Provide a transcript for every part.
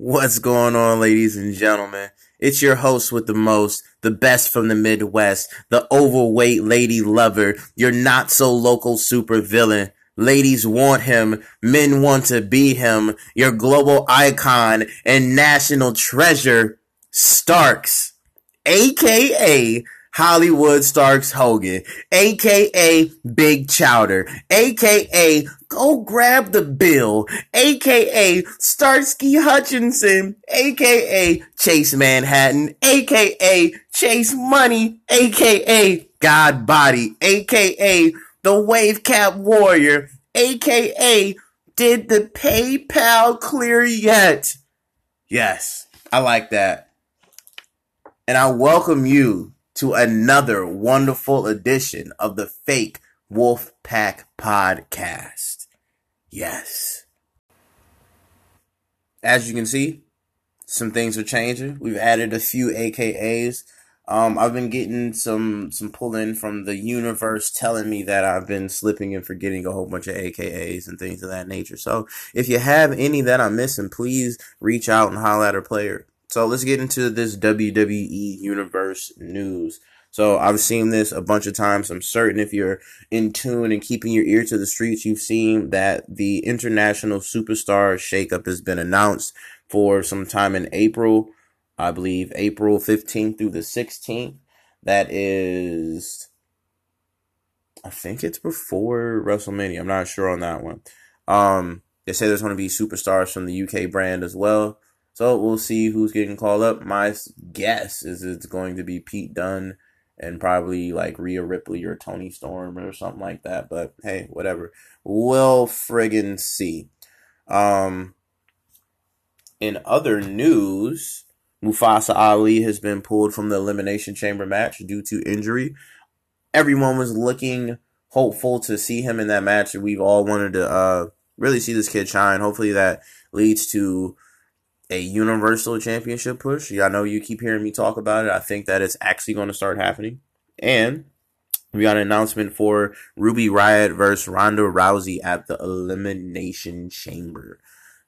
What's going on, ladies and gentlemen? It's your host with the most, the best from the Midwest, the overweight lady lover, your not so local super villain. Ladies want him, men want to be him, your global icon and national treasure, Starks, aka Hollywood Starks Hogan, aka Big Chowder, aka Go Grab the Bill, aka Starsky Hutchinson, aka Chase Manhattan, aka Chase Money, aka God Body, aka The Wave Cap Warrior, aka Did the PayPal clear yet? Yes, I like that. And I welcome you to another wonderful edition of the Fake Wolf Pack Podcast. Yes. As you can see, some things are changing. We've added a few AKAs. Um, I've been getting some some pull in from the universe telling me that I've been slipping and forgetting a whole bunch of AKAs and things of that nature. So if you have any that I'm missing, please reach out and holler at a player. So let's get into this WWE Universe news. So I've seen this a bunch of times. I'm certain if you're in tune and keeping your ear to the streets, you've seen that the international superstar shakeup has been announced for some time in April. I believe April 15th through the 16th. That is, I think it's before WrestleMania. I'm not sure on that one. Um, they say there's going to be superstars from the UK brand as well. So we'll see who's getting called up. My guess is it's going to be Pete Dunne and probably like Rhea Ripley or Toni Storm or something like that. But hey, whatever. We'll friggin' see. Um, in other news, Mustafa Ali has been pulled from the Elimination Chamber match due to injury. Everyone was looking hopeful to see him in that match, and we've all wanted to uh, really see this kid shine. Hopefully, that leads to a universal championship push. I know you keep hearing me talk about it. I think that it's actually going to start happening. And we got an announcement for Ruby Riott versus Ronda Rousey at the Elimination Chamber.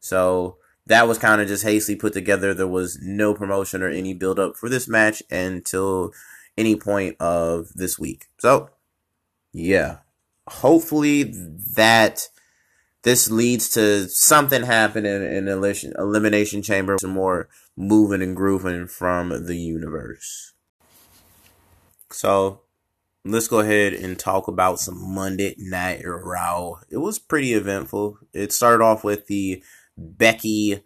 So that was kind of just hastily put together. There was no promotion or any build up for this match until any point of this week. So, yeah. Hopefully that this leads to something happening in the elimination chamber, some more moving and grooving from the universe. So let's go ahead and talk about some Monday Night Raw. It was pretty eventful. It started off with the Becky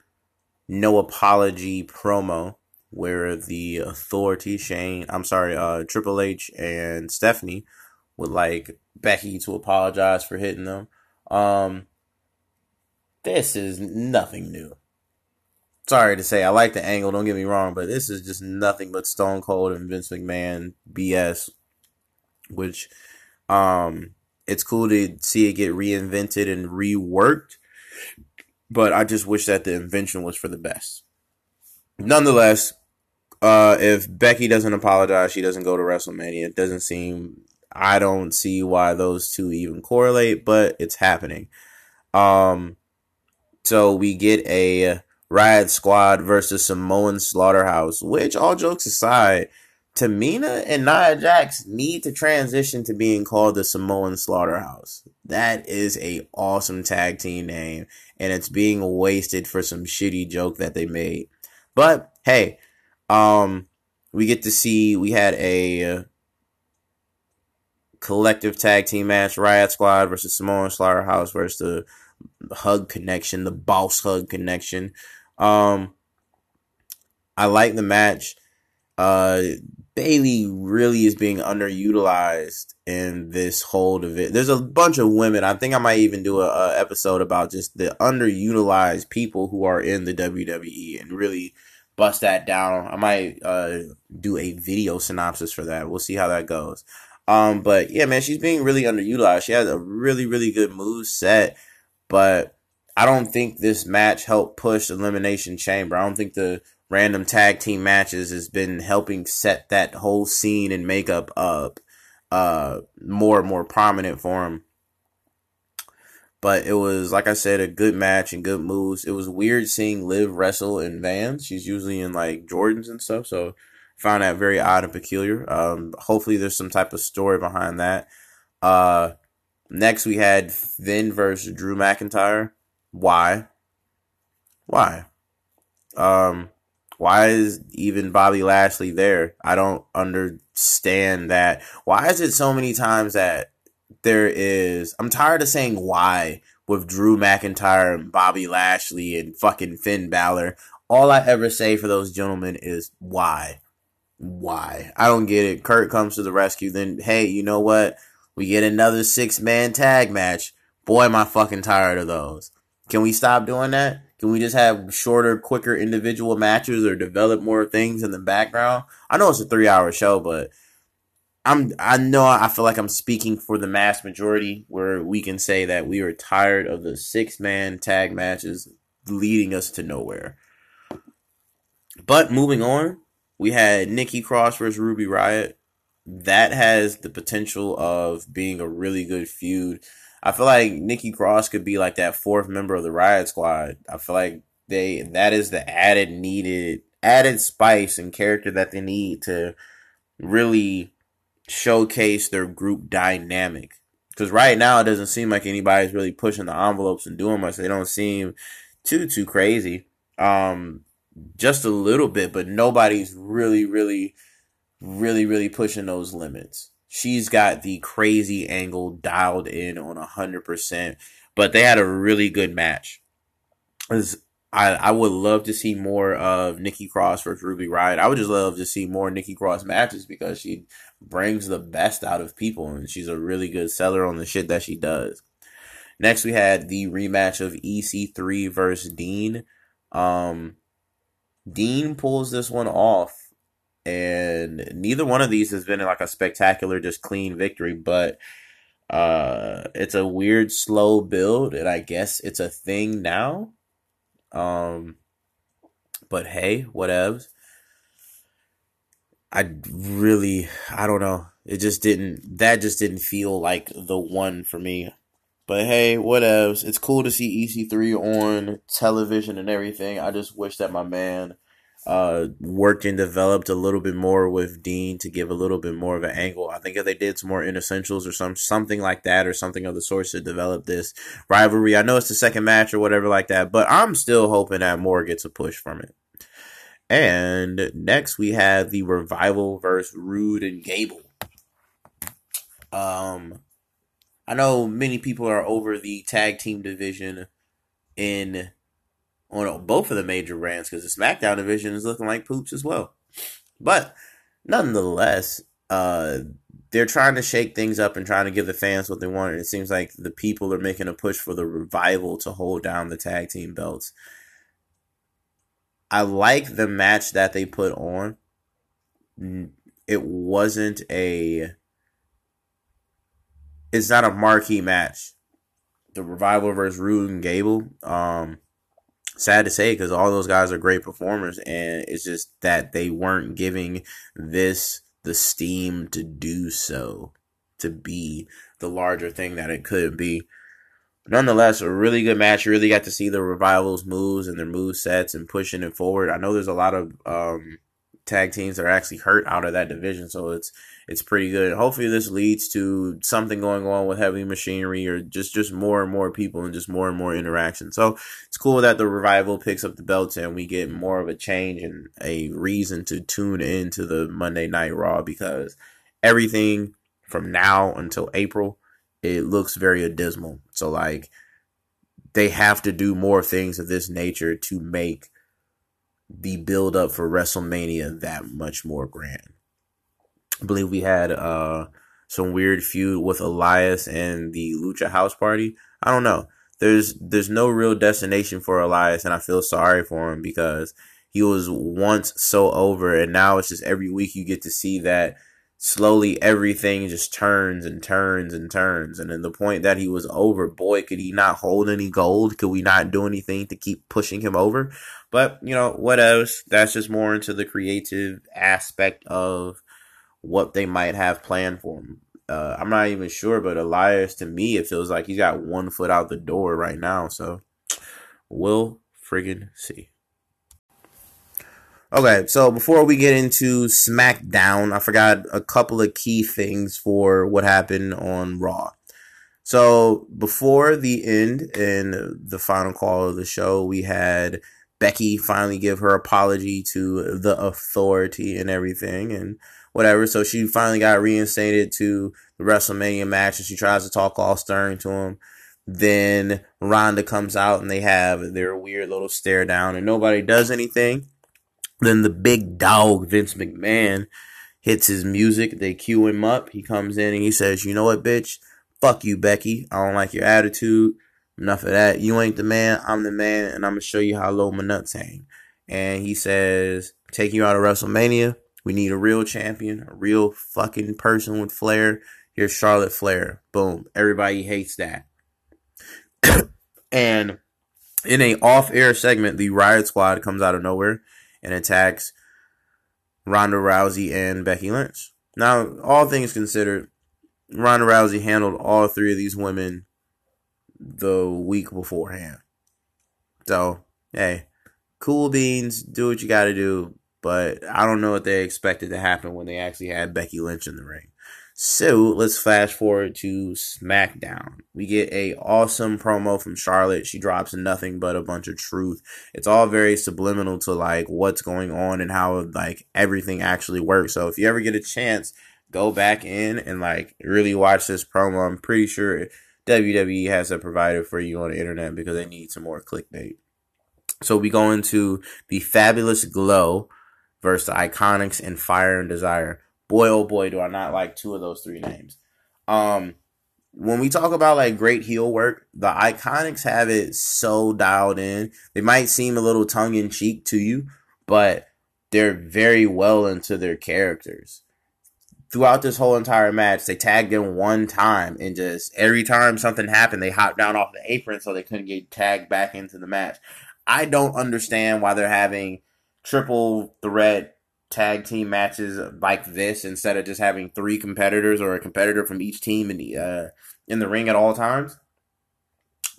no apology promo where the authority Shane, I'm sorry, uh Triple H and Stephanie would like Becky to apologize for hitting them. Um this is nothing new. Sorry to say, I like the angle, don't get me wrong, but this is just nothing but Stone Cold and Vince McMahon BS, which um it's cool to see it get reinvented and reworked, but I just wish that the invention was for the best. Nonetheless, uh, if Becky doesn't apologize, she doesn't go to WrestleMania. It doesn't seem, I don't see why those two even correlate, but it's happening. Um, so we get a Riot Squad versus Samoan Slaughterhouse, which, all jokes aside, Tamina and Nia Jax need to transition to being called the Samoan Slaughterhouse. That is a awesome tag team name, and it's being wasted for some shitty joke that they made. But hey, um, we get to see we had a collective tag team match: Riot Squad versus Samoan Slaughterhouse versus the hug connection, the boss hug connection. Um, I like the match. Uh, Bayley really is being underutilized in this whole it. There's a bunch of women. I think I might even do a, a, episode about just the underutilized people who are in the WWE and really bust that down. I might uh, do a video synopsis for that. We'll see how that goes. Um, but yeah, man, she's being really underutilized. She has a really, really good move set but I don't think this match helped push Elimination Chamber. I don't think the random tag team matches has been helping set that whole scene and makeup up uh more and more prominent for him. But it was, like I said, a good match and good moves. It was weird seeing Liv wrestle in Vans. She's usually in like Jordans and stuff. So found that very odd and peculiar. Um, hopefully there's some type of story behind that. Uh, next we had Finn versus Drew McIntyre. Why? Why? Um, why is even Bobby Lashley there? I don't understand that. Why is it so many times that there is. I'm tired of saying why with Drew McIntyre and Bobby Lashley and fucking Finn Balor. All I ever say for those gentlemen is why. Why? I don't get it. Kurt comes to the rescue. Then, hey, you know what? We get another six man tag match. Boy, am I fucking tired of those. Can we stop doing that? Can we just have shorter, quicker individual matches or develop more things in the background? I know it's a three hour show, but I'm I know I feel like I'm speaking for the mass majority where we can say that we are tired of the six man tag matches leading us to nowhere. But moving on, we had Nikki Cross versus Ruby Riott. That has the potential of being a really good feud. I feel like Nikki Cross could be like that fourth member of the Riot Squad. I feel like they that is the added needed added spice and character that they need to really showcase their group dynamic. Because right now it doesn't seem like anybody's really pushing the envelopes and doing much. They don't seem too too crazy. Um, just a little bit, but nobody's really, really, really, really pushing those limits. She's got the crazy angle dialed in on a hundred percent. But they had a really good match. I, I would love to see more of Nikki Cross versus Ruby Riott. I would just love to see more Nikki Cross matches because she brings the best out of people and she's a really good seller on the shit that she does. Next, we had the rematch of EC3 versus Dean. Um, Dean pulls this one off, and neither one of these has been like a spectacular, just clean victory, but uh, it's a weird, slow build, and I guess it's a thing now. Um, but hey, whatevs. I really, I don't know. It just didn't, that just didn't feel like the one for me. But hey, whatevs. It's cool to see EC3 on television and everything. I just wish that my man uh, worked and developed a little bit more with Dean to give a little bit more of an angle. I think if they did some more in essentials or some something like that or something of the sort to develop this rivalry. I know it's the second match or whatever like that, but I'm still hoping that more gets a push from it. And next we have the revival versus Roode and Gable. Um I know many people are over the tag team division in on both of the major brands because the SmackDown division is looking like poops as well. But nonetheless, uh, they're trying to shake things up and trying to give the fans what they want. And it seems like the people are making a push for the revival to hold down the tag team belts. I like the match that they put on. It wasn't a. It's not a marquee match. The revival versus Roode and Gable. Um, sad to say because all those guys are great performers and it's just that they weren't giving this the steam to do so to be the larger thing that it could be. Nonetheless a really good match. You really got to see the revivals moves and their move sets and pushing it forward. I know there's a lot of um, tag teams that are actually hurt out of that division so it's it's pretty good. Hopefully, this leads to something going on with heavy machinery or just just more and more people and just more and more interaction. So it's cool that the revival picks up the belts and we get more of a change and a reason to tune into the Monday Night Raw because everything from now until April it looks very dismal. So like they have to do more things of this nature to make the build up for WrestleMania that much more grand. I believe we had uh, some weird feud with Elias and the Lucha House Party. I don't know. There's there's no real destination for Elias, and I feel sorry for him because he was once so over, and now it's just every week you get to see that slowly everything just turns and turns and turns. And then the point that he was over, boy, could he not hold any gold? Could we not do anything to keep pushing him over? But, you know, what else? That's just more into the creative aspect of what they might have planned for him. uh, I'm not even sure, but Elias to me it feels like he's got one foot out the door right now. So we'll friggin' see. Okay, so before we get into SmackDown, I forgot a couple of key things for what happened on Raw. So before the end and the final call of the show, we had Becky finally give her apology to the authority and everything and whatever. So she finally got reinstated to the WrestleMania match and she tries to talk all stern to him. Then Ronda comes out and they have their weird little stare down and nobody does anything. Then the big dog, Vince McMahon, hits his music. They cue him up. He comes in and he says, You know what, bitch? Fuck you, Becky. I don't like your attitude. Enough of that. You ain't the man. I'm the man. And I'm going to show you how low my nuts hang. And he says, Taking you out of WrestleMania. We need a real champion, a real fucking person with flair. Here's Charlotte Flair. Boom. Everybody hates that. and in a off-air segment, the Riot Squad comes out of nowhere and attacks Ronda Rousey and Becky Lynch. Now, all things considered, Ronda Rousey handled all three of these women the week beforehand. So, hey, cool beans, do what you got to do, but I don't know what they expected to happen when they actually had Becky Lynch in the ring. So let's fast forward to SmackDown. We get a awesome promo from Charlotte. She drops nothing but a bunch of truth. It's all very subliminal to like what's going on and how like everything actually works. So if you ever get a chance, go back in and like really watch this promo. I'm pretty sure WWE has a provider for you on the internet because they need some more clickbait. So we go into the fabulous glow versus the Iconics and Fire and Desire boy oh boy do I not like two of those three names. Um when we talk about like great heel work, the Iconics have it so dialed in. They might seem a little tongue in cheek to you, but they're very well into their characters. Throughout this whole entire match, they tagged in one time, and just every time something happened, they hopped down off the apron so they couldn't get tagged back into the match. I don't understand why they're having triple threat tag team matches like this instead of just having three competitors or a competitor from each team in the uh, in the ring at all times.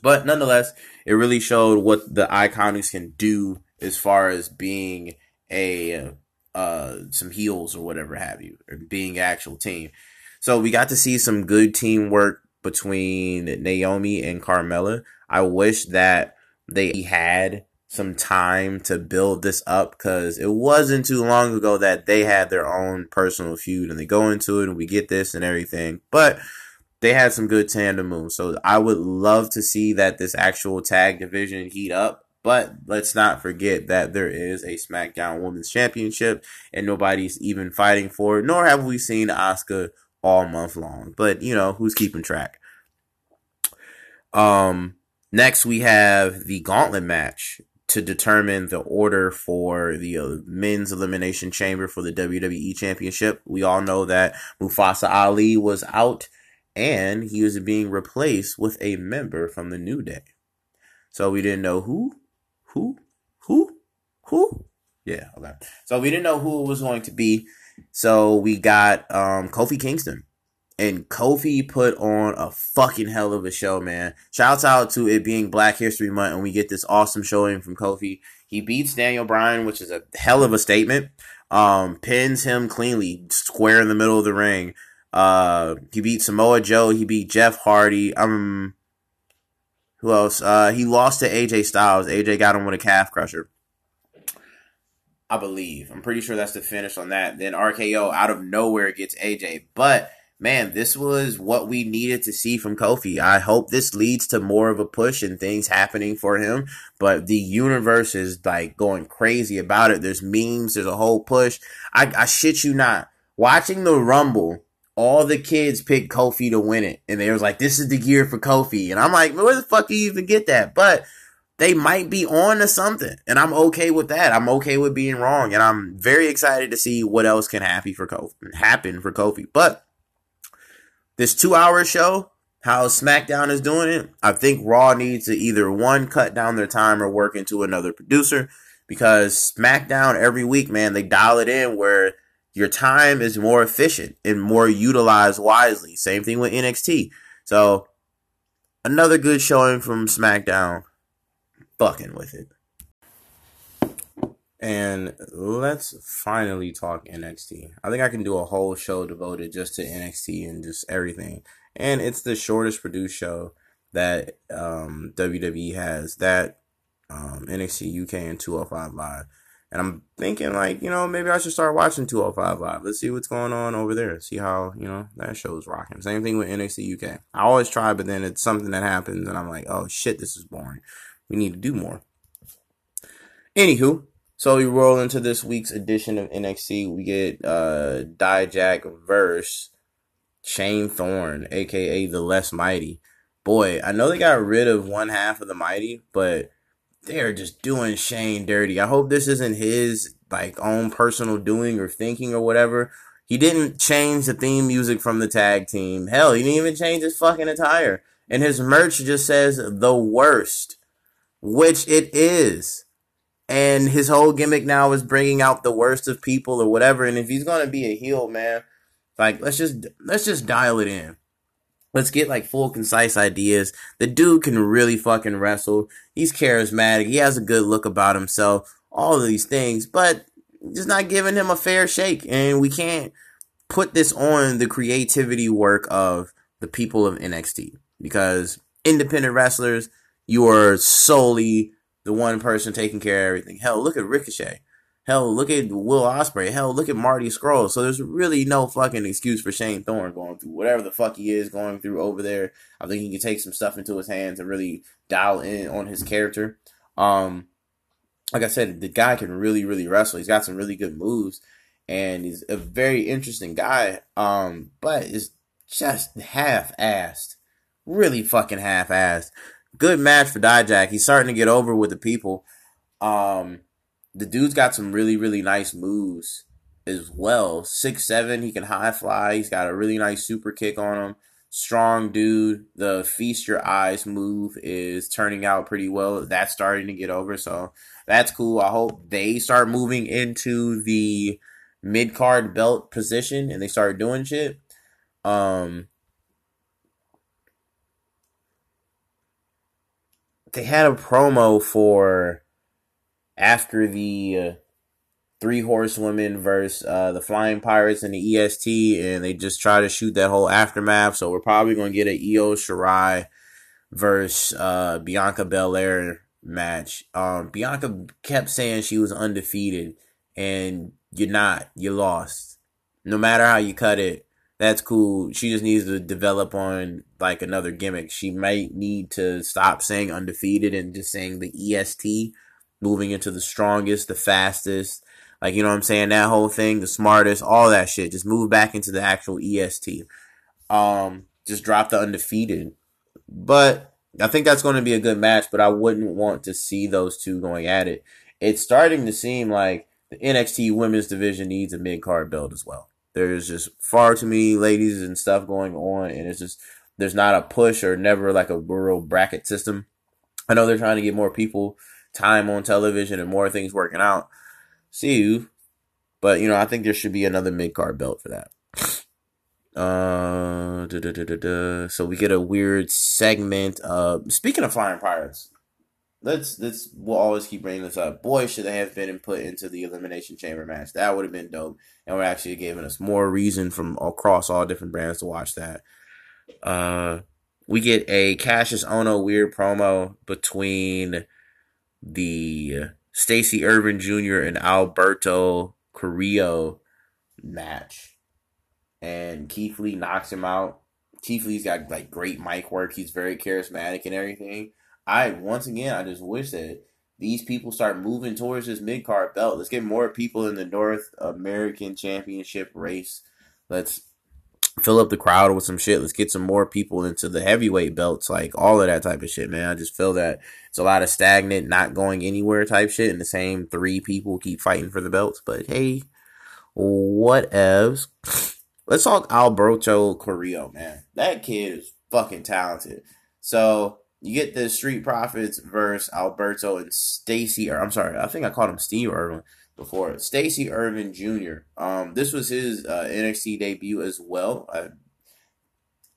But nonetheless, it really showed what the Iconics can do as far as being a uh, some heels or whatever have you, or being actual team. So we got to see some good teamwork between Naomi and Carmella. I wish that they had some time to build this up because it wasn't too long ago that they had their own personal feud and they go into it and we get this and everything. But they had some good tandem moves. So I would love to see that this actual tag division heat up. But let's not forget that there is a SmackDown Women's Championship and nobody's even fighting for it, nor have we seen Asuka all month long. But you know, who's keeping track? Um next we have the gauntlet match to determine the order for the uh, men's elimination chamber for the WWE championship. We all know that Mustafa Ali was out and he was being replaced with a member from the New Day. So we didn't know who, who, who, who. Yeah, okay. So we didn't know who it was going to be. So we got um, Kofi Kingston and Kofi put on a fucking hell of a show, man. Shouts out to it being Black History Month, and we get this awesome showing from Kofi. He beats Daniel Bryan, which is a hell of a statement. Um, pins him cleanly, square in the middle of the ring. Uh, he beat Samoa Joe. He beat Jeff Hardy. Um, who else? Uh, he lost to AJ Styles. AJ got him with a calf crusher. I believe. I'm pretty sure that's the finish on that. Then RKO out of nowhere gets AJ, but man, this was what we needed to see from Kofi. I hope this leads to more of a push and things happening for him. But the universe is like going crazy about it. There's memes, there's a whole push. I, I shit you not. Watching the Rumble, all the kids picked Kofi to win it. And they was like, this is the year for Kofi. And I'm like, where the fuck do you even get that? But they might be on to something. And I'm okay with that. I'm okay with being wrong. And I'm very excited to see what else can happen for Kofi happen for Kofi. But this two hour show, how SmackDown is doing it, I think Raw needs to either one, cut down their time or work into another producer because SmackDown every week, man, they dial it in where your time is more efficient and more utilized wisely. Same thing with NXT. So another good showing from SmackDown. Fucking with it. And let's finally talk NXT. I think I can do a whole show devoted just to NXT and just everything. And it's the shortest produced show that um, WWE has. That um, NXT UK and 205 Live. And I'm thinking, like, you know, maybe I should start watching 205 Live. Let's see what's going on over there. See how, you know, that show's rocking. Same thing with NXT UK. I always try, but then it's something that happens, and I'm like, oh shit, this is boring. We need to do more. Anywho, so we roll into this week's edition of NXT. We get uh Dijak verse Shane Thorne, aka the Less Mighty. Boy, I know they got rid of one half of the Mighty, but they're just doing Shane dirty. I hope this isn't his like own personal doing or thinking or whatever. He didn't change the theme music from the tag team. Hell, he didn't even change his fucking attire. And his merch just says the worst, which it is. And his whole gimmick now is bringing out the worst of people or whatever. And if he's gonna be a heel, man, like let's just let's just dial it in. Let's get like full concise ideas. The dude can really fucking wrestle. He's charismatic. He has a good look about himself. All of these things, but just not giving him a fair shake. And we can't put this on the creativity work of the people of NXT because independent wrestlers, you are solely the one person taking care of everything. Hell, look at Ricochet. Hell, look at Will Ospreay. Hell, look at Marty Scurll. So there's really no fucking excuse for Shane Thorne going through whatever the fuck he is going through over there. I think he can take some stuff into his hands and really dial in on his character. Um, like I said, the guy can really, really wrestle. He's got some really good moves, and he's a very interesting guy. Um, but is just half-assed, really fucking half-assed. Good match for Dijak. He's starting to get over with the people. Um, the dude's got some really really nice moves as well. Six seven, he can high fly. He's got a really nice super kick on him. Strong dude. The feast your eyes move is turning out pretty well. That's starting to get over, so that's cool. I hope they start moving into the mid card belt position and they start doing shit. Um, they had a promo for after the uh, three horsewomen versus uh, the flying pirates and the EST, and they just try to shoot that whole aftermath. So we're probably going to get an Io Shirai versus uh, Bianca Belair match. Um, Bianca kept saying she was undefeated, and you're not. You lost. No matter how you cut it, that's cool. She just needs to develop on like another gimmick. She might need to stop saying undefeated and just saying the EST moving into the strongest, the fastest, like you know what I'm saying, that whole thing, the smartest, all that shit. Just move back into the actual EST. Um, just drop the undefeated. But I think that's going to be a good match, but I wouldn't want to see those two going at it. It's starting to seem like the NXT women's division needs a mid card belt as well. There's just far too many ladies and stuff going on, and it's just there's not a push or never like a real bracket system. I know they're trying to get more people time on television and more things working out. See you. But, you know, I think there should be another mid card belt for that. Uh, so we get a weird segment. Uh, speaking of Flying Pirates, let's let's we'll always keep bringing this up. Boy, should they have been put into the Elimination Chamber match. That would have been dope, and we're actually giving us more reason from across all different brands to watch that. Uh, we get a Cassius Ohno weird promo between the Stacey Ervin Jr. and Alberto Carrillo match. And Keith Lee knocks him out. Keith Lee's got like great mic work. He's very charismatic and everything. I once again I just wish that these people start moving towards this mid card belt. Let's get more people in the North American Championship race. Let's fill up the crowd with some shit. Let's get some more people into the heavyweight belts, like all of that type of shit, man. I just feel that it's a lot of stagnant, not going anywhere type shit, and the same three people keep fighting for the belts. But hey, what whatevs. Let's talk Alberto Carrillo, man. That kid is fucking talented. So you get the Street Profits versus Alberto and Stacy, or I'm sorry, I think I called him Steve Irwin. before. Stacey Ervin Jr. Um, this was his uh, NXT debut as well. Uh,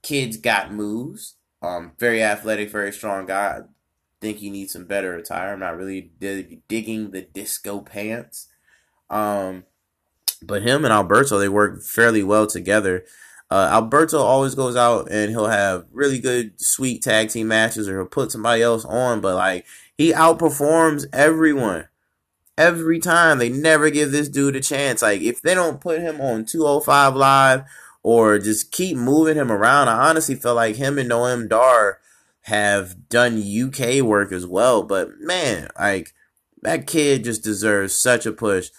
kid's got moves. Um, very athletic, very strong guy. Think he needs some better attire. I'm not really dig- digging the disco pants. Um, but him and Alberto, they work fairly well together. Uh, Alberto always goes out and he'll have really good, sweet tag team matches, or he'll put somebody else on. But like he outperforms everyone every time. They never give this dude a chance. Like if they don't put him on 205 live or just keep moving him around, I honestly feel like him and Noam Dar have done UK work as well. But man, like that kid just deserves such a push.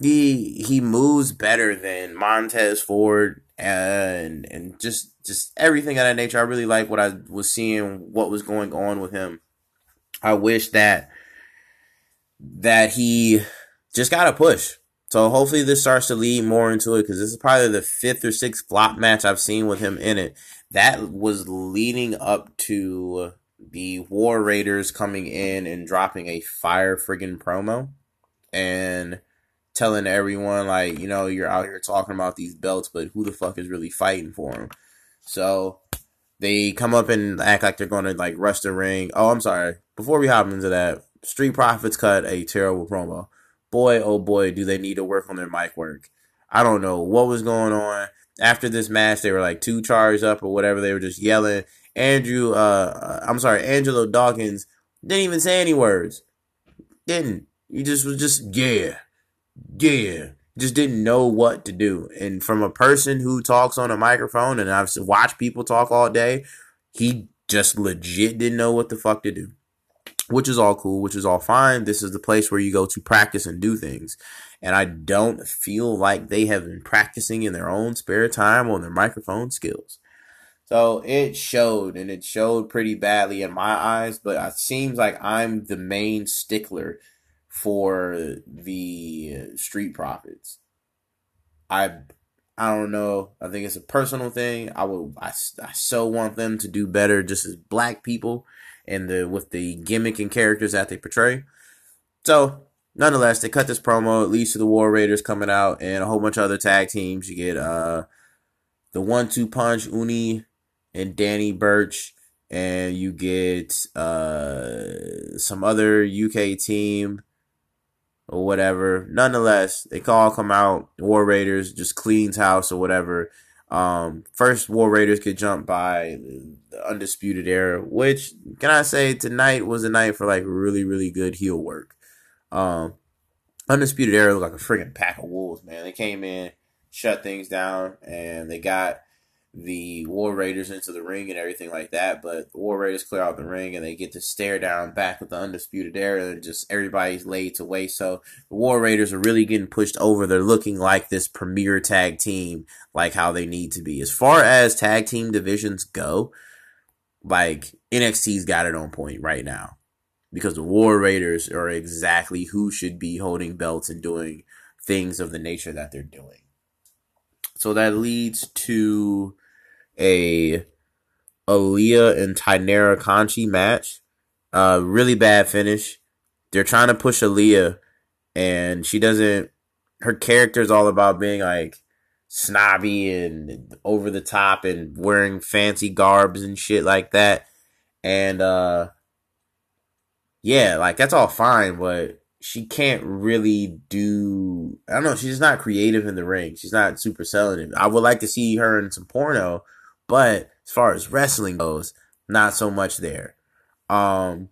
He he moves better than Montez Ford and and just just everything of that nature. I really like what I was seeing, what was going on with him. I wish that that he just got a push. So hopefully this starts to lead more into it because this is probably the fifth or sixth flop match I've seen with him in it. That was leading up to the War Raiders coming in and dropping a fire friggin' promo and telling everyone like, you know, you're out here talking about these belts, but who the fuck is really fighting for them? So they come up and act like they're going to like rush the ring. Oh, I'm sorry. Before we hop into that, Street Profits cut a terrible promo. Boy, oh boy, do they need to work on their mic work. I don't know what was going on. After this match, they were like two charged up or whatever. They were just yelling. Andrew, uh, I'm sorry, Angelo Dawkins didn't even say any words. Didn't. He just was just, yeah, yeah. Just didn't know what to do. And from a person who talks on a microphone, and I've watched people talk all day, he just legit didn't know what the fuck to do which is all cool, which is all fine. This is the place where you go to practice and do things. And I don't feel like they have been practicing in their own spare time on their microphone skills. So it showed, and it showed pretty badly in my eyes, but it seems like I'm the main stickler for the Street Profits. I I don't know. I think it's a personal thing. I will I, I so want them to do better just as black people and the with the gimmick and characters that they portray. So, nonetheless, they cut this promo. It leads to the War Raiders coming out and a whole bunch of other tag teams. You get uh the one two punch Oney and Danny Burch, and you get uh some other UK team or whatever. Nonetheless, they all come out. War Raiders just cleans house or whatever. Um, first, War Raiders get jumped by the Undisputed Era, which can I say tonight was a night for like really, really good heel work. Um, Undisputed Era looked like a freaking pack of wolves, man. They came in, shut things down, and they got the War Raiders into the ring and everything like that. But the War Raiders clear out the ring and they get to stare down back with the Undisputed Era and just everybody's laid to waste. So the War Raiders are really getting pushed over. They're looking like this premier tag team, like how they need to be. As far as tag team divisions go, like NXT's got it on point right now. Because the War Raiders are exactly who should be holding belts and doing things of the nature that they're doing. So that leads to a Aliyah and Taynara Conti match. Uh, really bad finish. They're trying to push Aliyah, and she doesn't. Her character is all about being like snobby and over the top and wearing fancy garbs and shit like that. And uh, yeah, like that's all fine, but she can't really do. I don't know. She's not creative in the ring. She's not super selling it. I would like to see her in some porno, but as far as wrestling goes, not so much there. Um,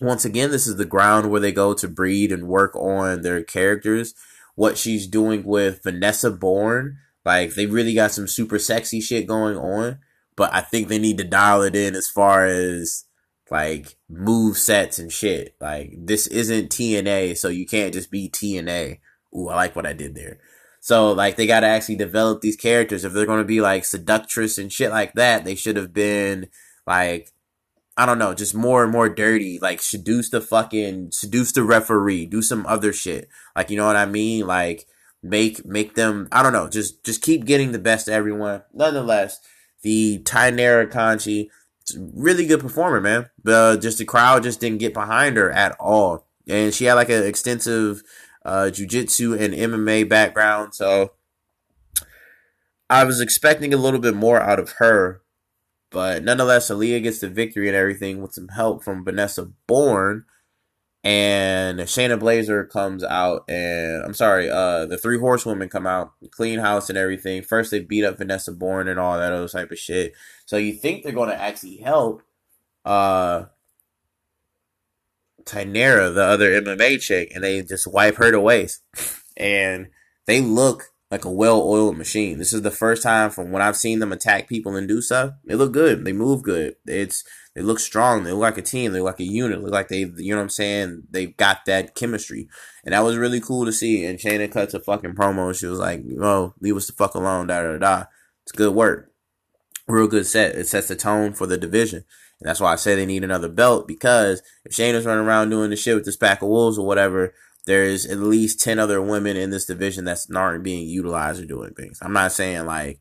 once again, this is the ground where they go to breed and work on their characters. What she's doing with Vanessa Borne, like they really got some super sexy shit going on, but I think they need to dial it in as far as like move sets and shit. Like this isn't TNA, so you can't just be TNA. Ooh, I like what I did there. So like they got to actually develop these characters. If they're going to be like seductress and shit like that, they should have been like I don't know, just more and more dirty. Like seduce the fucking seduce the referee, do some other shit. Like you know what I mean? Like make make them I don't know, just just keep getting the best of everyone. Nonetheless, the Taynara Conti, really good performer, man. But uh, just the crowd just didn't get behind her at all. And she had like an extensive uh, jujitsu and MMA background. So I was expecting a little bit more out of her, but nonetheless, Aliyah gets the victory and everything with some help from Vanessa Borne. And Shayna Baszler comes out, and I'm sorry, uh, the three horsewomen come out, clean house and everything. First, they beat up Vanessa Borne and all that other type of shit. So you think they're going to actually help, uh, Taynara, the other MMA chick, and they just wipe her to waste. And they look like a well-oiled machine. This is the first time from when I've seen them attack people and do stuff. They look good. They move good. It's they look strong. They look like a team. They look like a unit. They look like they, you know what I'm saying? They've got that chemistry, and that was really cool to see. And Shayna cuts a fucking promo. She was like, "Oh, leave us the fuck alone." Da da da. It's good work. Real good set. It sets the tone for the division. And that's why I say they need another belt because if Shane is running around doing the shit with this pack of wolves or whatever, there's at least 10 other women in this division that's not being utilized or doing things. I'm not saying like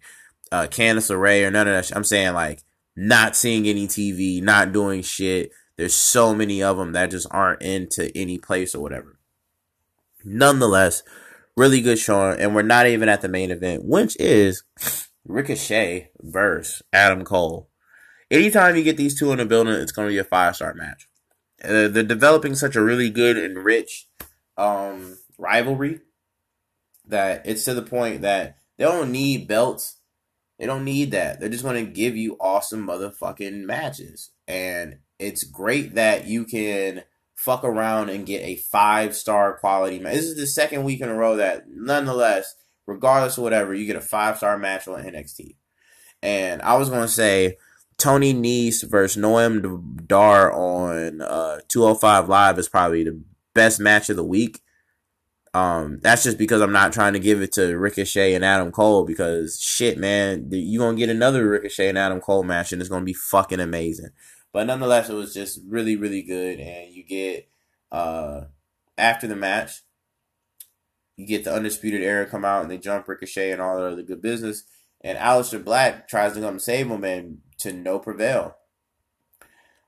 uh, Candice LeRae or none of that shit. I'm saying like not seeing any TV, not doing shit. There's so many of them that just aren't into any place or whatever. Nonetheless, really good showing, and we're not even at the main event, which is Ricochet versus Adam Cole anytime you get these two in a building, it's going to be a five star match. Uh, they're developing such a really good and rich um, rivalry that it's to the point that they don't need belts. They don't need that. They're just going to give you awesome motherfucking matches. And it's great that you can fuck around and get a five star quality match. This is the second week in a row that, nonetheless, regardless of whatever, you get a five star match on NXT. And I was going to say, Tony Nese versus Noam Dar on uh, 205 Live is probably the best match of the week. Um, that's just because I'm not trying to give it to Ricochet and Adam Cole because shit, man, you're gonna get another Ricochet and Adam Cole match and it's gonna be fucking amazing. But nonetheless, it was just really, really good. And you get uh, after the match, you get the Undisputed Era come out and they jump Ricochet and all that other good business. And Aleister Black tries to come save him and to no prevail.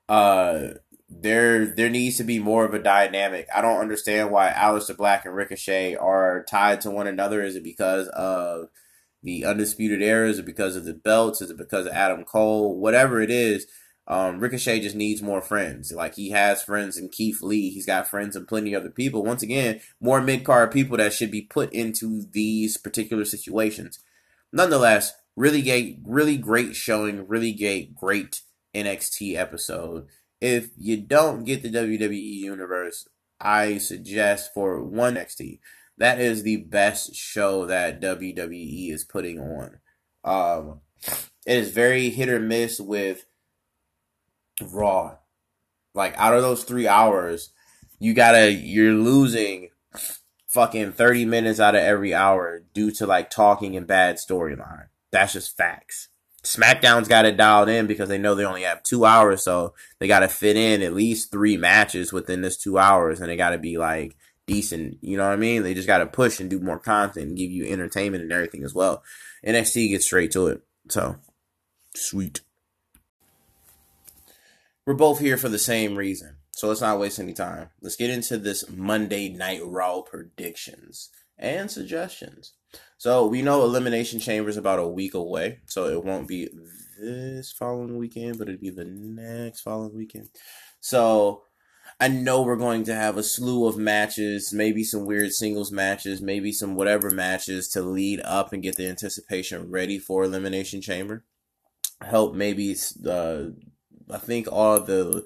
Uh, there there needs to be more of a dynamic. I don't understand why Aleister Black and Ricochet are tied to one another. Is it because of the undisputed era? Is it because of the belts? Is it because of Adam Cole? Whatever it is, um, Ricochet just needs more friends. Like he has friends in Keith Lee. He's got friends in plenty of other people. Once again, more mid card people that should be put into these particular situations. Nonetheless, really great, really great showing, really great, great NXT episode. If you don't get the WWE Universe, I suggest for one NXT. That is the best show that WWE is putting on. Um, it is very hit or miss with Raw. Like out of those three hours, you gotta you're losing fucking 30 minutes out of every hour due to like talking and bad storyline. That's just facts. SmackDown's got it dialed in because they know they only have two hours, so they got to fit in at least three matches within this two hours, and they got to be like decent. You know what I mean? They just got to push and do more content and give you entertainment and everything as well. NXT gets straight to it, so sweet. We're both here for the same reason, so let's not waste any time. Let's get into this Monday Night Raw predictions and suggestions. So we know Elimination Chamber is about a week away, so it won't be this following weekend, but it'll be the next following weekend. So I know we're going to have a slew of matches, maybe some weird singles matches, maybe some whatever matches to lead up and get the anticipation ready for Elimination Chamber. Help maybe uh, I think all the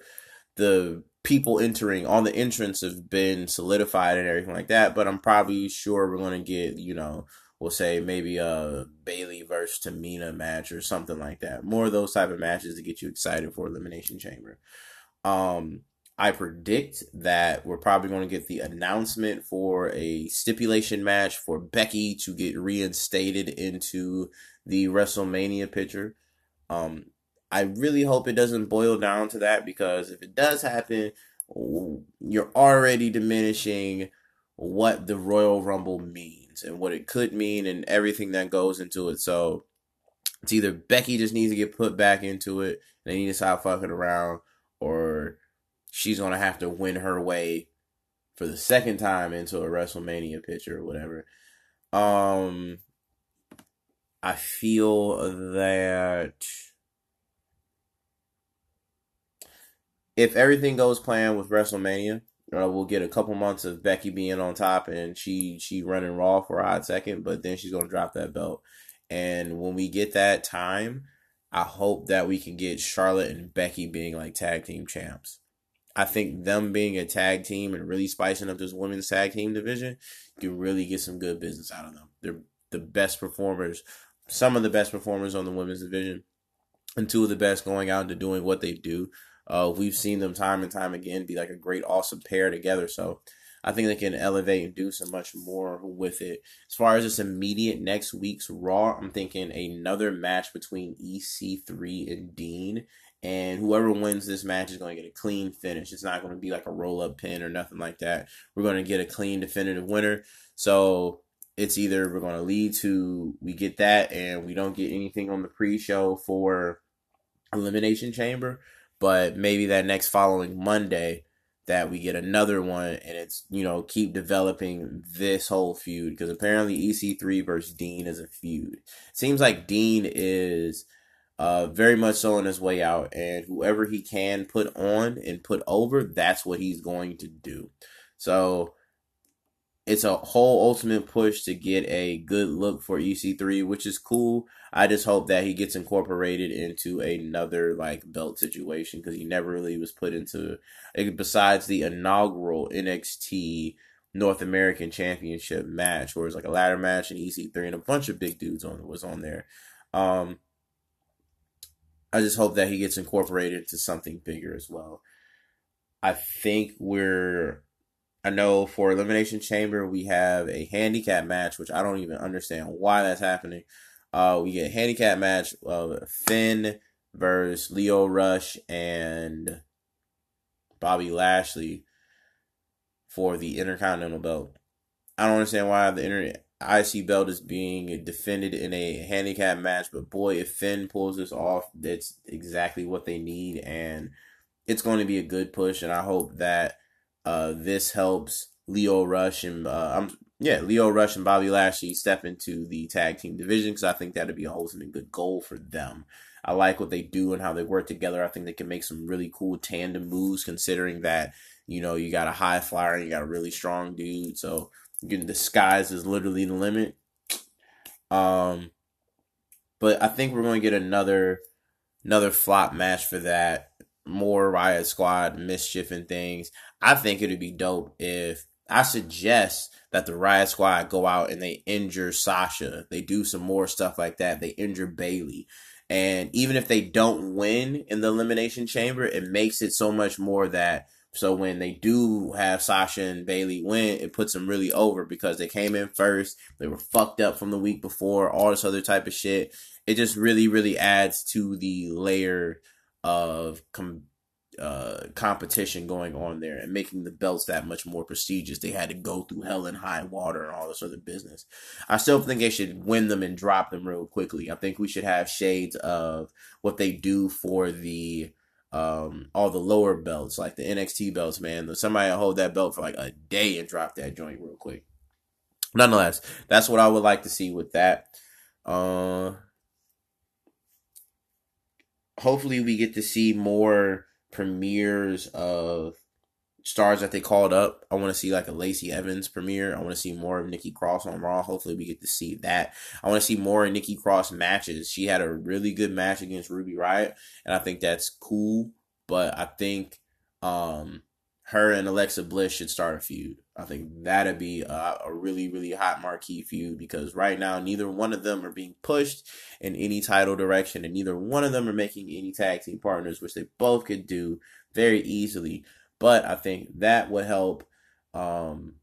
the people entering on the entrance have been solidified and everything like that, but I'm probably sure we're to get, you know, we'll say maybe a Bayley versus Tamina match or something like that. More of those type of matches to get you excited for Elimination Chamber. Um, I predict that we're probably going to get the announcement for a stipulation match for Becky to get reinstated into the WrestleMania picture. Um, I really hope it doesn't boil down to that because if it does happen, you're already diminishing what the Royal Rumble means and what it could mean and everything that goes into it. So it's either Becky just needs to get put back into it and they need to stop fucking around, or she's gonna have to win her way for the second time into a WrestleMania picture or whatever. Um, I feel that if everything goes planned with WrestleMania, uh, we'll get a couple months of Becky being on top and she she running Raw for a hot second, but then she's gonna drop that belt. And when we get that time, I hope that we can get Charlotte and Becky being like tag team champs. I think them being a tag team and really spicing up this women's tag team division can really get some good business out of them. They're the best performers, some of the best performers on the women's division, and two of the best going out and doing what they do. Uh, we've seen them time and time again be like a great, awesome pair together. So I think they can elevate and do so much more with it. As far as this immediate next week's Raw, I'm thinking another match between EC3 and Dean. And whoever wins this match is going to get a clean finish. It's not going to be like a roll up pin or nothing like that. We're going to get a clean, definitive winner. So it's either we're going to lead to we get that and we don't get anything on the pre show for Elimination Chamber, but maybe that next following Monday that we get another one and it's you know keep developing this whole feud because apparently EC3 versus Dean is a feud. Seems like Dean is uh very much so on his way out and whoever he can put on and put over that's what he's going to do. So it's a whole ultimate push to get a good look for EC3, which is cool. I just hope that he gets incorporated into another like belt situation because he never really was put into besides the inaugural NXT North American Championship match, where it's like a ladder match and EC3 and a bunch of big dudes on was on there. Um, I just hope that he gets incorporated into something bigger as well. I think we're I know for Elimination Chamber we have a handicap match, which I don't even understand why that's happening. Uh, we get a handicap match of Finn versus Lio Rush and Bobby Lashley for the Intercontinental belt. I don't understand why the inter- IC belt is being defended in a handicap match, but boy, if Finn pulls this off, that's exactly what they need, and it's going to be a good push. And I hope that uh, this helps Lio Rush and uh, I'm yeah Lio Rush and Bobby Lashley step into the tag team division because I think that'd be a ultimate good goal for them. I like what they do and how they work together. I think they can make some really cool tandem moves considering that you know you got a high flyer and you got a really strong dude. So getting the skies is literally the limit. Um, but I think we're going to get another another flop match for that more Riot Squad mischief and things. I think it'd be dope if I suggest that the Riot Squad go out and they injure Sasha. They do some more stuff like that. They injure Bayley. And even if they don't win in the Elimination Chamber, it makes it so much more that so when they do have Sasha and Bayley win, it puts them really over because they came in first. They were fucked up from the week before, all this other type of shit. It just really, really adds to the layer of com- uh, competition going on there and making the belts that much more prestigious. They had to go through hell and high water and all this other business. I still think they should win them and drop them real quickly. I think we should have shades of what they do for the um all the lower belts, like the NXT belts, man. Somebody hold that belt for like a day and drop that joint real quick. Nonetheless, that's what I would like to see with that. Uh hopefully we get to see more premieres of stars that they called up. I want to see like a Lacey Evans premiere. I want to see more of Nikki Cross on Raw. Hopefully we get to see that. I want to see more Nikki Cross matches. She had a really good match against Ruby Riott, and I think that's cool. But I think um her and Alexa Bliss should start a feud. I think that'd be a, a, really, really hot marquee feud because right now neither one of them are being pushed in any title direction, and neither one of them are making any tag team partners, which they both could do very easily. But I think that would help um,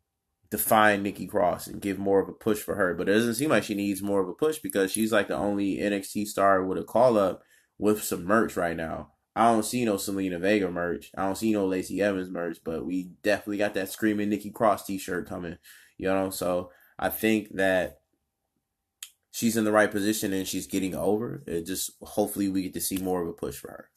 define Nikki Cross and give more of a push for her. But it doesn't seem like she needs more of a push because she's like the only NXT star with a call up with some merch right now. I don't see no Zelina Vega merch. I don't see no Lacey Evans merch, but we definitely got that screaming Nikki Cross t-shirt coming. You know, so I think that she's in the right position and she's getting over. It just hopefully we get to see more of a push for her.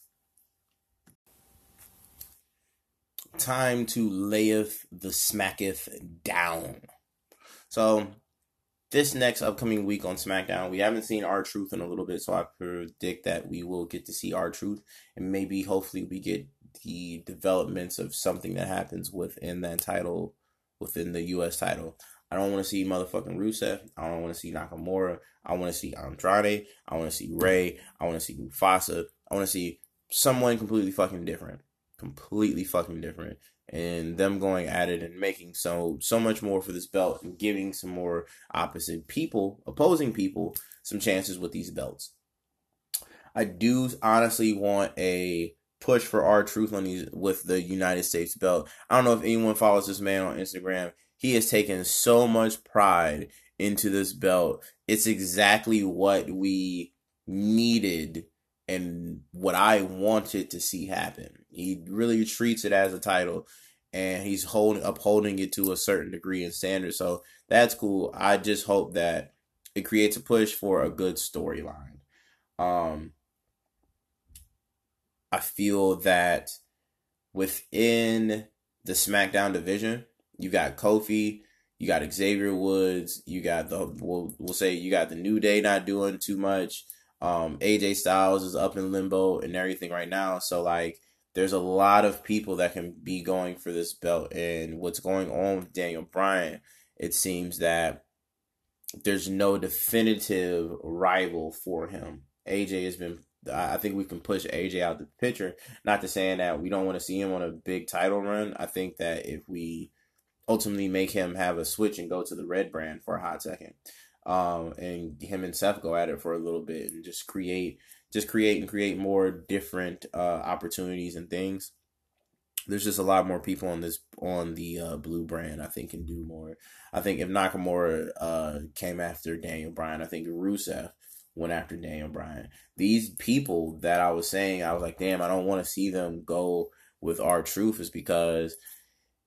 time to layeth the smacketh down. So this next upcoming week on SmackDown, we haven't seen R-Truth in a little bit, so I predict that we will get to see R-Truth, and maybe hopefully we get the developments of something that happens within that title, within the U.S. title. I don't want to see motherfucking Rusev. I don't want to see Nakamura. I want to see Andrade. I want to see Rey. I want to see Mufasa. I want to see someone completely fucking different. Completely fucking different. And them going at it and making so so much more for this belt and giving some more opposite people, opposing people, some chances with these belts. I do honestly want a push for R-Truth on these with the United States belt. I don't know if anyone follows this man on Instagram. He has taken so much pride into this belt. It's exactly what we needed and what I wanted to see happen. He really treats it as a title and he's holding upholding it to a certain degree and standard. So that's cool. I just hope that it creates a push for a good storyline. Um I feel that within the SmackDown division, you got Kofi, you got Xavier Woods, you got the we'll, we'll say you got the New Day not doing too much. Um, AJ Styles is up in limbo and everything right now. So like there's a lot of people that can be going for this belt and what's going on with Daniel Bryan, it seems that there's no definitive rival for him. AJ has been I think we can push AJ out the picture. Not to saying that we don't want to see him on a big title run. I think that if we ultimately make him have a switch and go to the red brand for a hot second. Um, and him and Seth go at it for a little bit and just create, just create and create more different uh, opportunities and things. There's just a lot more people on this on the uh, blue brand. I think can do more. I think if Nakamura uh, came after Daniel Bryan, I think Rusev went after Daniel Bryan. These people that I was saying, I was like, damn, I don't want to see them go with R-Truth, is because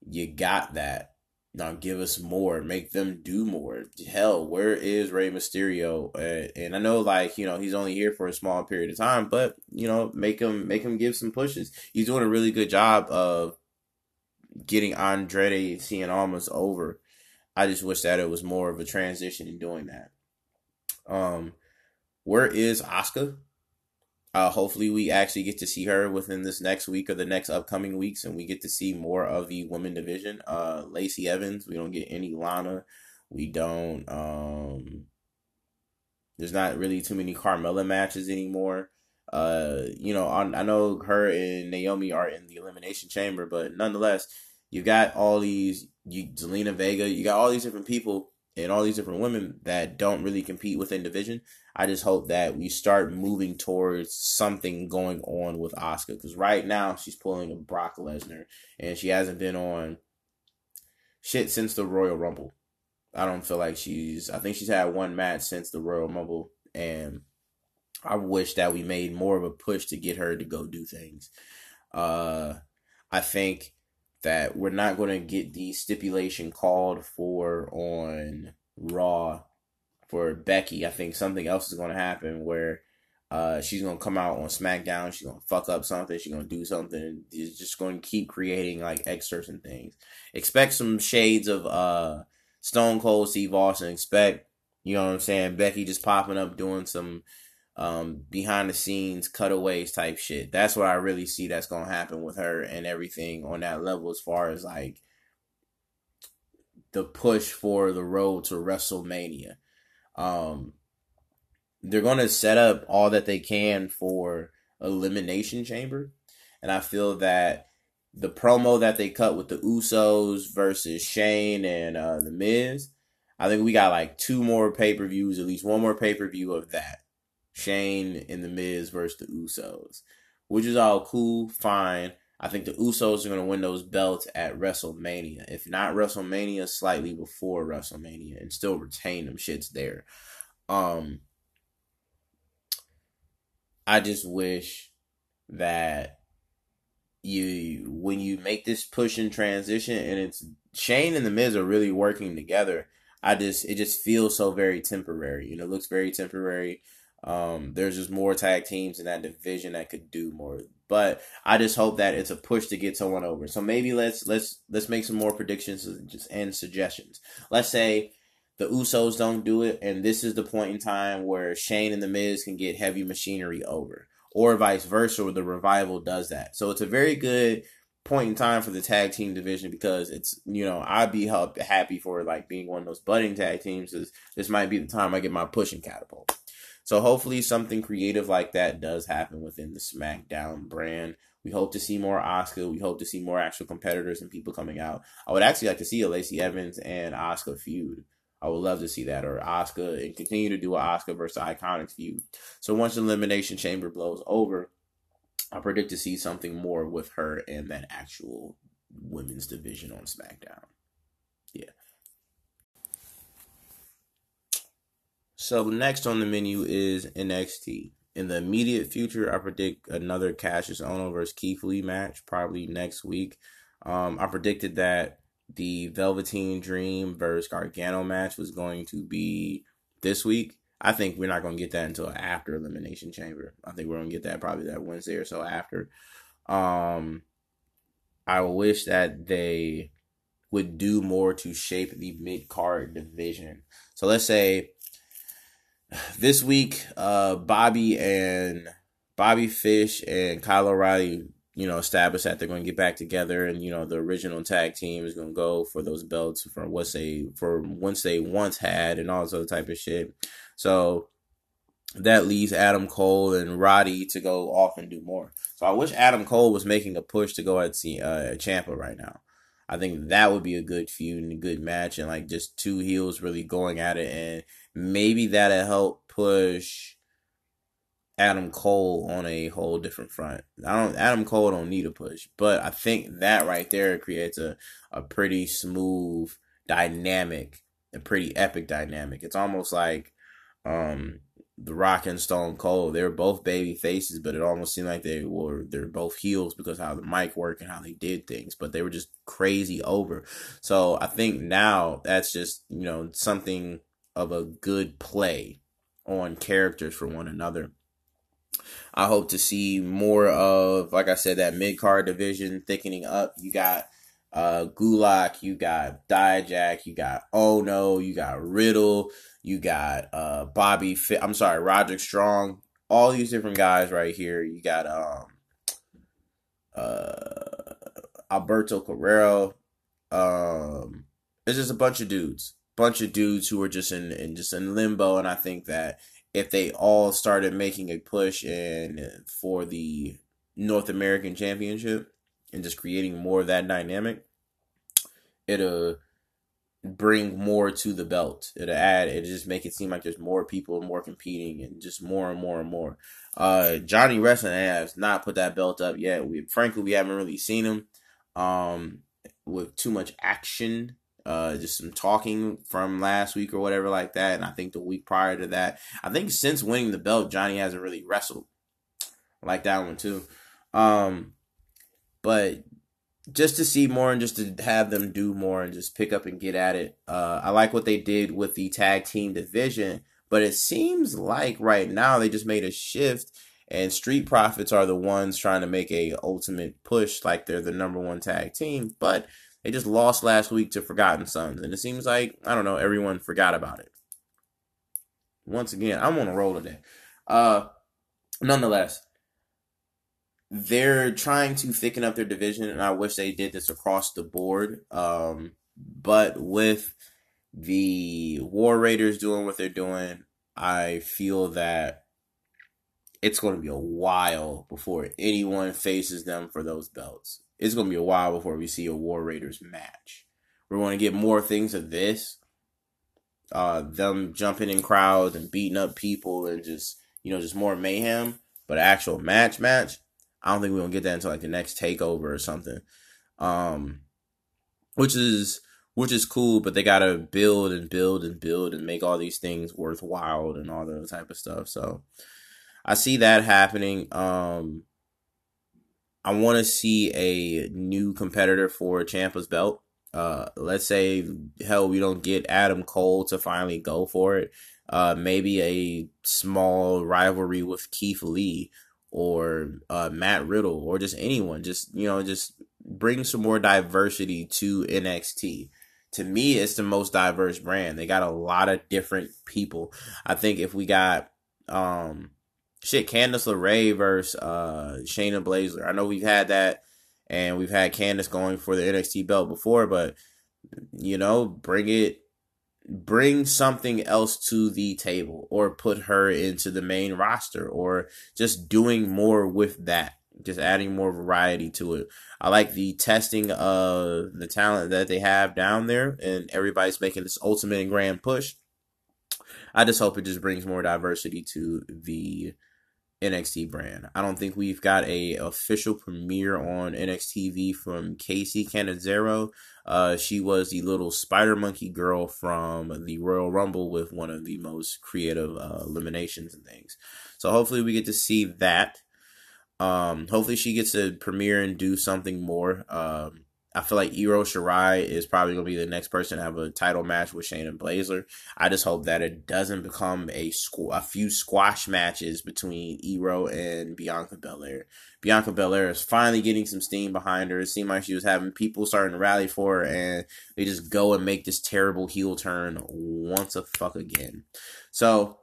you got that. Now give us more, make them do more. Hell, where is Rey Mysterio? Uh, and I know, like you know, he's only here for a small period of time, but you know, make him make him give some pushes. He's doing a really good job of getting Andrade Cien Almas over. I just wish that it was more of a transition in doing that. Um, where is Asuka? Uh, hopefully, we actually get to see her within this next week or the next upcoming weeks, and we get to see more of the women division. Uh, Lacey Evans, we don't get any Lana. We don't. Um, there's not really too many Carmella matches anymore. Uh, you know, I, I know her and Naomi are in the elimination chamber, but nonetheless, you got all these. You Zelina Vega, you got all these different people and all these different women that don't really compete within division. I just hope that we start moving towards something going on with Asuka because right now she's pulling a Brock Lesnar and she hasn't been on shit since the Royal Rumble. I don't feel like she's. I think she's had one match since the Royal Rumble, and I wish that we made more of a push to get her to go do things. Uh, I think that we're not going to get the stipulation called for on Raw for Becky, I think something else is going to happen where uh, she's going to come out on SmackDown. She's going to fuck up something. She's going to do something. She's just going to keep creating like excerpts and things. Expect some shades of uh, Stone Cold Steve Austin. Expect, you know what I'm saying, Becky just popping up doing some um, behind the scenes cutaways type shit. That's what I really see that's to happen with her and everything on that level as far as like the push for the road to WrestleMania. Um, they're to set up all that they can for Elimination Chamber. And I feel that the promo that they cut with the Usos versus Shane and uh, The Miz, I think we got like two more pay per views, at least one more pay per view of that. Shane and The Miz versus the Usos, which is all cool, fine. I think the Usos are going to win those belts at WrestleMania. If not WrestleMania, slightly before WrestleMania and still retain them shits there. Um I just wish that you when you make this push and transition and it's Shane and the Miz are really working together. I just it just feels so very temporary. You know, it looks very temporary. Um, there's just more tag teams in that division that could do more. But I just hope that it's a push to get someone over. So maybe let's let's let's make some more predictions and suggestions. Let's say the Usos don't do it, and this is the point in time where Shane and the Miz can get heavy machinery over, or vice versa, where the revival does that. So it's a very good point in time for the tag team division because it's you know I'd be happy for like being one of those budding tag teams. Is this might be the time I get my pushing catapult. So hopefully something creative like that does happen within the SmackDown brand. We hope to see more Asuka. We hope to see more actual competitors and people coming out. I would actually like to see a Lacey Evans and Asuka feud. I would love to see that, or Asuka and continue to do an Asuka versus Iconics feud. So once the Elimination Chamber blows over, I predict to see something more with her and that actual women's division on SmackDown. Yeah. So next on the menu is NXT. In the immediate future, I predict another Kassius Ohno versus Keith Lee match, probably next week. Um, I predicted that the Velveteen Dream versus Gargano match was going to be this week. I think we're not going to get that until after Elimination Chamber. I think we're going to get that probably that Wednesday or so after. Um, I wish that they would do more to shape the mid card division. So let's say this week, uh, Bobby and Bobby Fish and Kyle O'Reilly you know, established that they're going to get back together, and you know, the original tag team is going to go for those belts for what they for once they once had, and all this other type of shit. So that leaves Adam Cole and Roddy to go off and do more. So I wish Adam Cole was making a push to go at uh, Ciampa right now. I think that would be a good feud and a good match, and like just two heels really going at it, and maybe that'll help push Adam Cole on a whole different front. I don't Adam Cole don't need a push, but I think that right there creates a, a pretty smooth dynamic, a pretty epic dynamic. It's almost like um the Rock and Stone Cold. They were both baby faces, but it almost seemed like they were they're both heels because how the mic worked and how they did things. But they were just crazy over. So I think now that's just you know something of a good play on characters for one another. I hope to see more of, like I said, that mid card division thickening up. You got uh Gulak, you got Dijak, you got Oh No, you got Riddle, you got uh Bobby Fit I'm sorry, Roderick Strong, all these different guys right here. You got um uh Alberto Carrero. Um it's just a bunch of dudes. Bunch of dudes who are just in, in just in limbo and I think that if they all started making a push and for the North American Championship and just creating more of that dynamic, it'll bring more to the belt. It'll add, it'll just make it seem like there's more people more competing and just more and more and more. Uh, Johnny Wrestling has not put that belt up yet. We frankly we haven't really seen him um with too much action uh, just some talking from last week or whatever like that. And I think the week prior to that, I think since winning the belt, Johnny hasn't really wrestled I like that one too. Um, but just to see more and just to have them do more and just pick up and get at it. Uh, I like what they did with the tag team division, but it seems like right now they just made a shift and Street Profits are the ones trying to make a ultimate push like they're the number one tag team, but they just lost last week to Forgotten Sons, and it seems like I don't know everyone forgot about it. Once again, I'm on a roll today. Uh, nonetheless, they're trying to thicken up their division, and I wish they did this across the board. Um, but with the War Raiders doing what they're doing, I feel that it's going to be a while before anyone faces them for those belts it's going to be a while before we see a War Raiders match. We're going to get more things of this. Uh, them jumping in crowds and beating up people and just, you know, just more mayhem. But actual match, match, I don't think we're going to get that until like the next takeover or something. Um, which is, which is cool, but they got to build and build and build and make all these things worthwhile and all that type of stuff. So I see that happening. Um, I want to see a new competitor for Ciampa's belt. Uh, let's say, hell, we don't get Adam Cole to finally go for it. Uh, maybe a small rivalry with Keith Lee or uh, Matt Riddle or just anyone. Just you know, just bring some more diversity to NXT. To me, it's the most diverse brand. They got a lot of different people. I think if we got um shit Candice LeRae versus uh Shayna Baszler. I know we've had that and we've had Candice going for the NXT belt before, but you know, bring it bring something else to the table or put her into the main roster or just doing more with that just adding more variety to it i like the testing of the talent that they have down there and everybody's making this ultimate and grand push i just hope it just brings more diversity to the NXT brand. I don't think we've got a official premiere on NXT from Kacy Catanzaro. Uh, she was the little spider monkey girl from the Royal Rumble with one of the most creative uh, eliminations and things. So hopefully we get to see that. Um, hopefully she gets to premiere and do something more. Um, I feel like Io Shirai is probably going to be the next person to have a title match with Shayna Baszler. I just hope that it doesn't become a squ- a few squash matches between Io and Bianca Belair. Bianca Belair is finally getting some steam behind her. It seemed like she was having people starting to rally for her, and they just go and make this terrible heel turn once a fuck again. So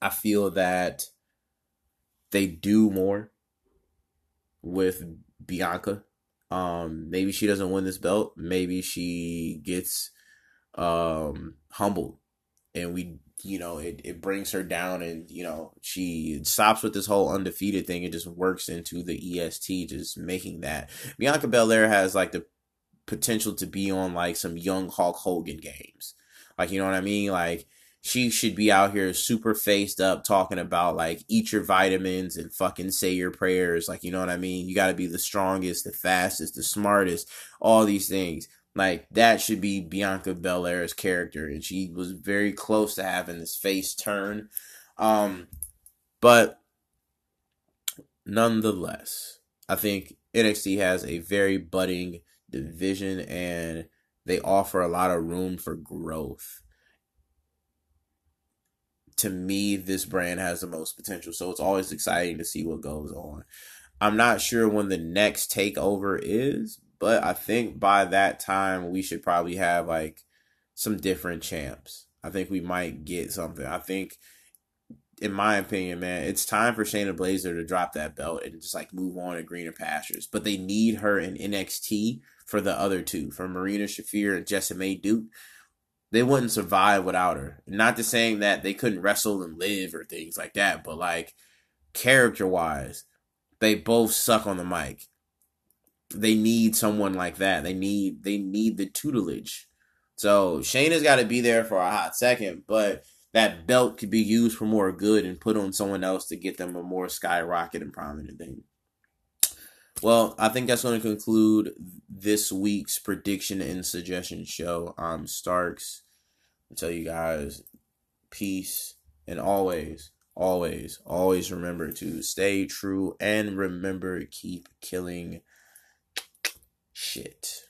I feel that they do more with Bianca um, maybe she doesn't win this belt. Maybe she gets um, humbled, and we, you know, it, it brings her down, and you know, she stops with this whole undefeated thing. It just works into the EST, just making that Bianca Belair has like the potential to be on like some young Hulk Hogan games, like you know what I mean, like she should be out here super faced up talking about like eat your vitamins and fucking say your prayers. Like, you know what I mean? You got to be the strongest, the fastest, the smartest, all these things. Like, that should be Bianca Belair's character. And she was very close to having this face turn. Um, but nonetheless, I think NXT has a very budding division and they offer a lot of room for growth to me, this brand has the most potential. So it's always exciting to see what goes on. I'm not sure when the next takeover is, but I think by that time we should probably have like some different champs. I think we might get something. I think, in my opinion, man, it's time for Shayna Baszler to drop that belt and just like move on to greener pastures. But they need her in NXT for the other two, for Marina Shafir and Jessamyn Duke they wouldn't survive without her. Not to saying that they couldn't wrestle and live or things like that, but like character wise, they both suck on the mic. They need someone like that. They need they need the tutelage. So Shayna's got to be there for a hot second, but that belt could be used for more good and put on someone else to get them a more skyrocket and prominent thing. Well, I think that's going to conclude this week's prediction and suggestion show. I'm Starks. I tell you guys, peace, and always, always, always remember to stay true and remember keep killing shit.